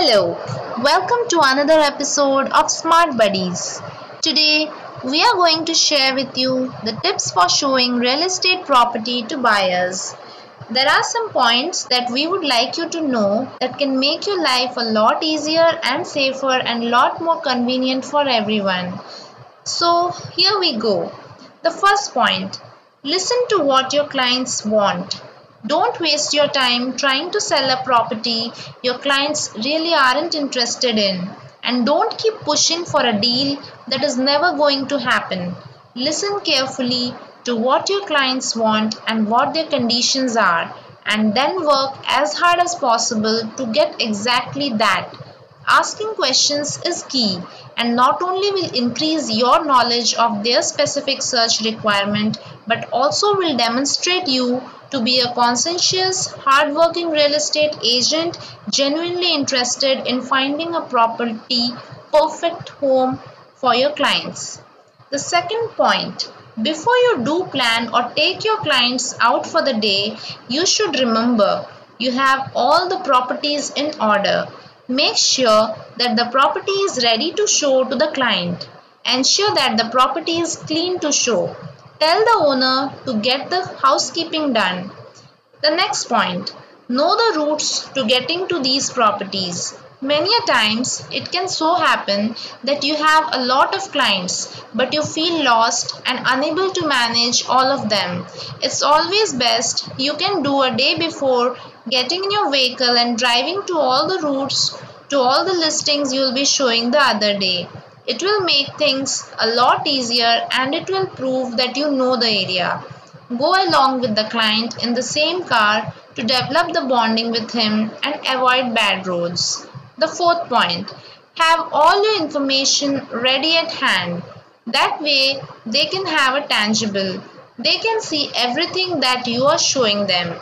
Hello, welcome to another episode of Smart Buddies. Today, we are going to share with you the tips for showing real estate property to buyers. There are some points that we would like you to know that can make your life a lot easier and safer and lot more convenient for everyone. So, here we go. The first point listen to what your clients want. Don't waste your time trying to sell a property your clients really aren't interested in. And don't keep pushing for a deal that is never going to happen. Listen carefully to what your clients want and what their conditions are, and then work as hard as possible to get exactly that. Asking questions is key and not only will increase your knowledge of their specific search requirement but also will demonstrate you to be a conscientious, hardworking real estate agent genuinely interested in finding a property perfect home for your clients. The second point before you do plan or take your clients out for the day, you should remember you have all the properties in order. Make sure that the property is ready to show to the client. Ensure that the property is clean to show. Tell the owner to get the housekeeping done. The next point know the routes to getting to these properties. Many a times it can so happen that you have a lot of clients but you feel lost and unable to manage all of them. It's always best you can do a day before getting in your vehicle and driving to all the routes to all the listings you'll be showing the other day. It will make things a lot easier and it will prove that you know the area. Go along with the client in the same car to develop the bonding with him and avoid bad roads. The fourth point have all your information ready at hand. That way, they can have a tangible. They can see everything that you are showing them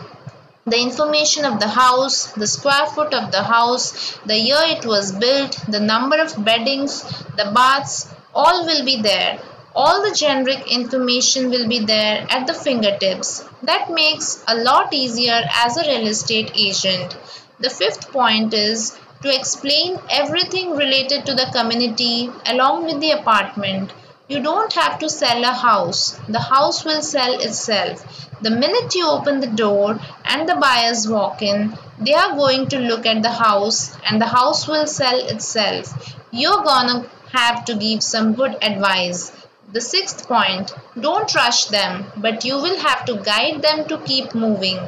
the information of the house, the square foot of the house, the year it was built, the number of beddings, the baths, all will be there. All the generic information will be there at the fingertips. That makes a lot easier as a real estate agent. The fifth point is to explain everything related to the community along with the apartment. You don't have to sell a house. The house will sell itself. The minute you open the door and the buyers walk in, they are going to look at the house and the house will sell itself. You're gonna have to give some good advice. The sixth point, don't rush them, but you will have to guide them to keep moving.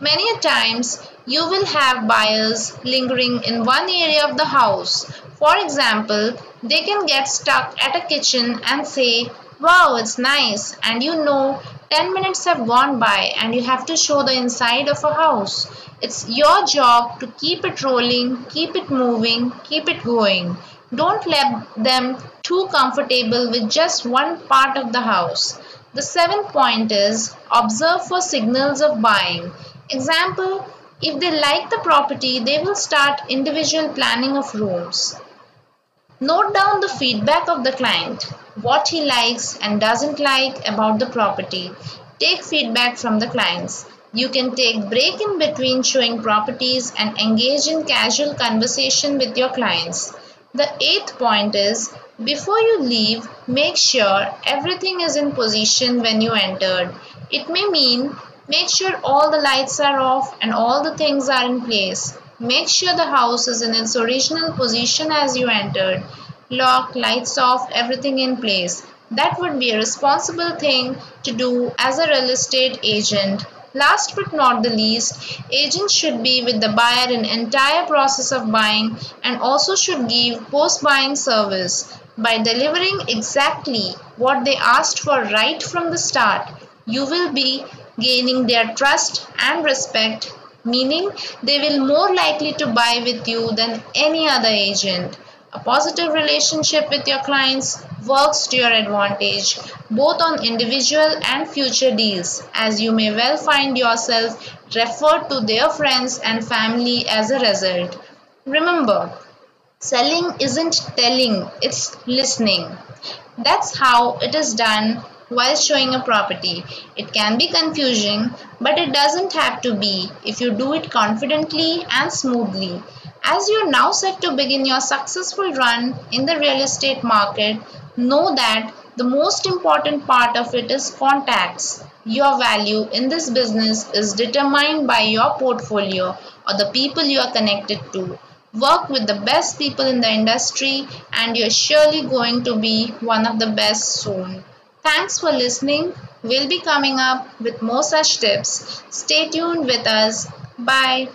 Many times, you will have buyers lingering in one area of the house. For example, they can get stuck at a kitchen and say, Wow, it's nice, and you know 10 minutes have gone by and you have to show the inside of a house. It's your job to keep it rolling, keep it moving, keep it going. Don't let them too comfortable with just one part of the house. The seventh point is observe for signals of buying. Example, if they like the property, they will start individual planning of rooms. Note down the feedback of the client, what he likes and doesn't like about the property. Take feedback from the clients. You can take break in between showing properties and engage in casual conversation with your clients. The eighth point is before you leave, make sure everything is in position when you entered. It may mean make sure all the lights are off and all the things are in place. Make sure the house is in its original position as you entered. Lock, lights off, everything in place. That would be a responsible thing to do as a real estate agent. Last but not the least, agents should be with the buyer in entire process of buying and also should give post-buying service. By delivering exactly what they asked for right from the start, you will be gaining their trust and respect meaning they will more likely to buy with you than any other agent. A positive relationship with your clients works to your advantage both on individual and future deals as you may well find yourself referred to their friends and family as a result. Remember, selling isn't telling, it's listening. That's how it is done while showing a property. It can be confusing, but it doesn't have to be if you do it confidently and smoothly. As you're now set to begin your successful run in the real estate market, know that the most important part of it is contacts. Your value in this business is determined by your portfolio or the people you are connected to. Work with the best people in the industry and you're surely going to be one of the best soon. Thanks for listening. We'll be coming up with more such tips. Stay tuned with us. Bye.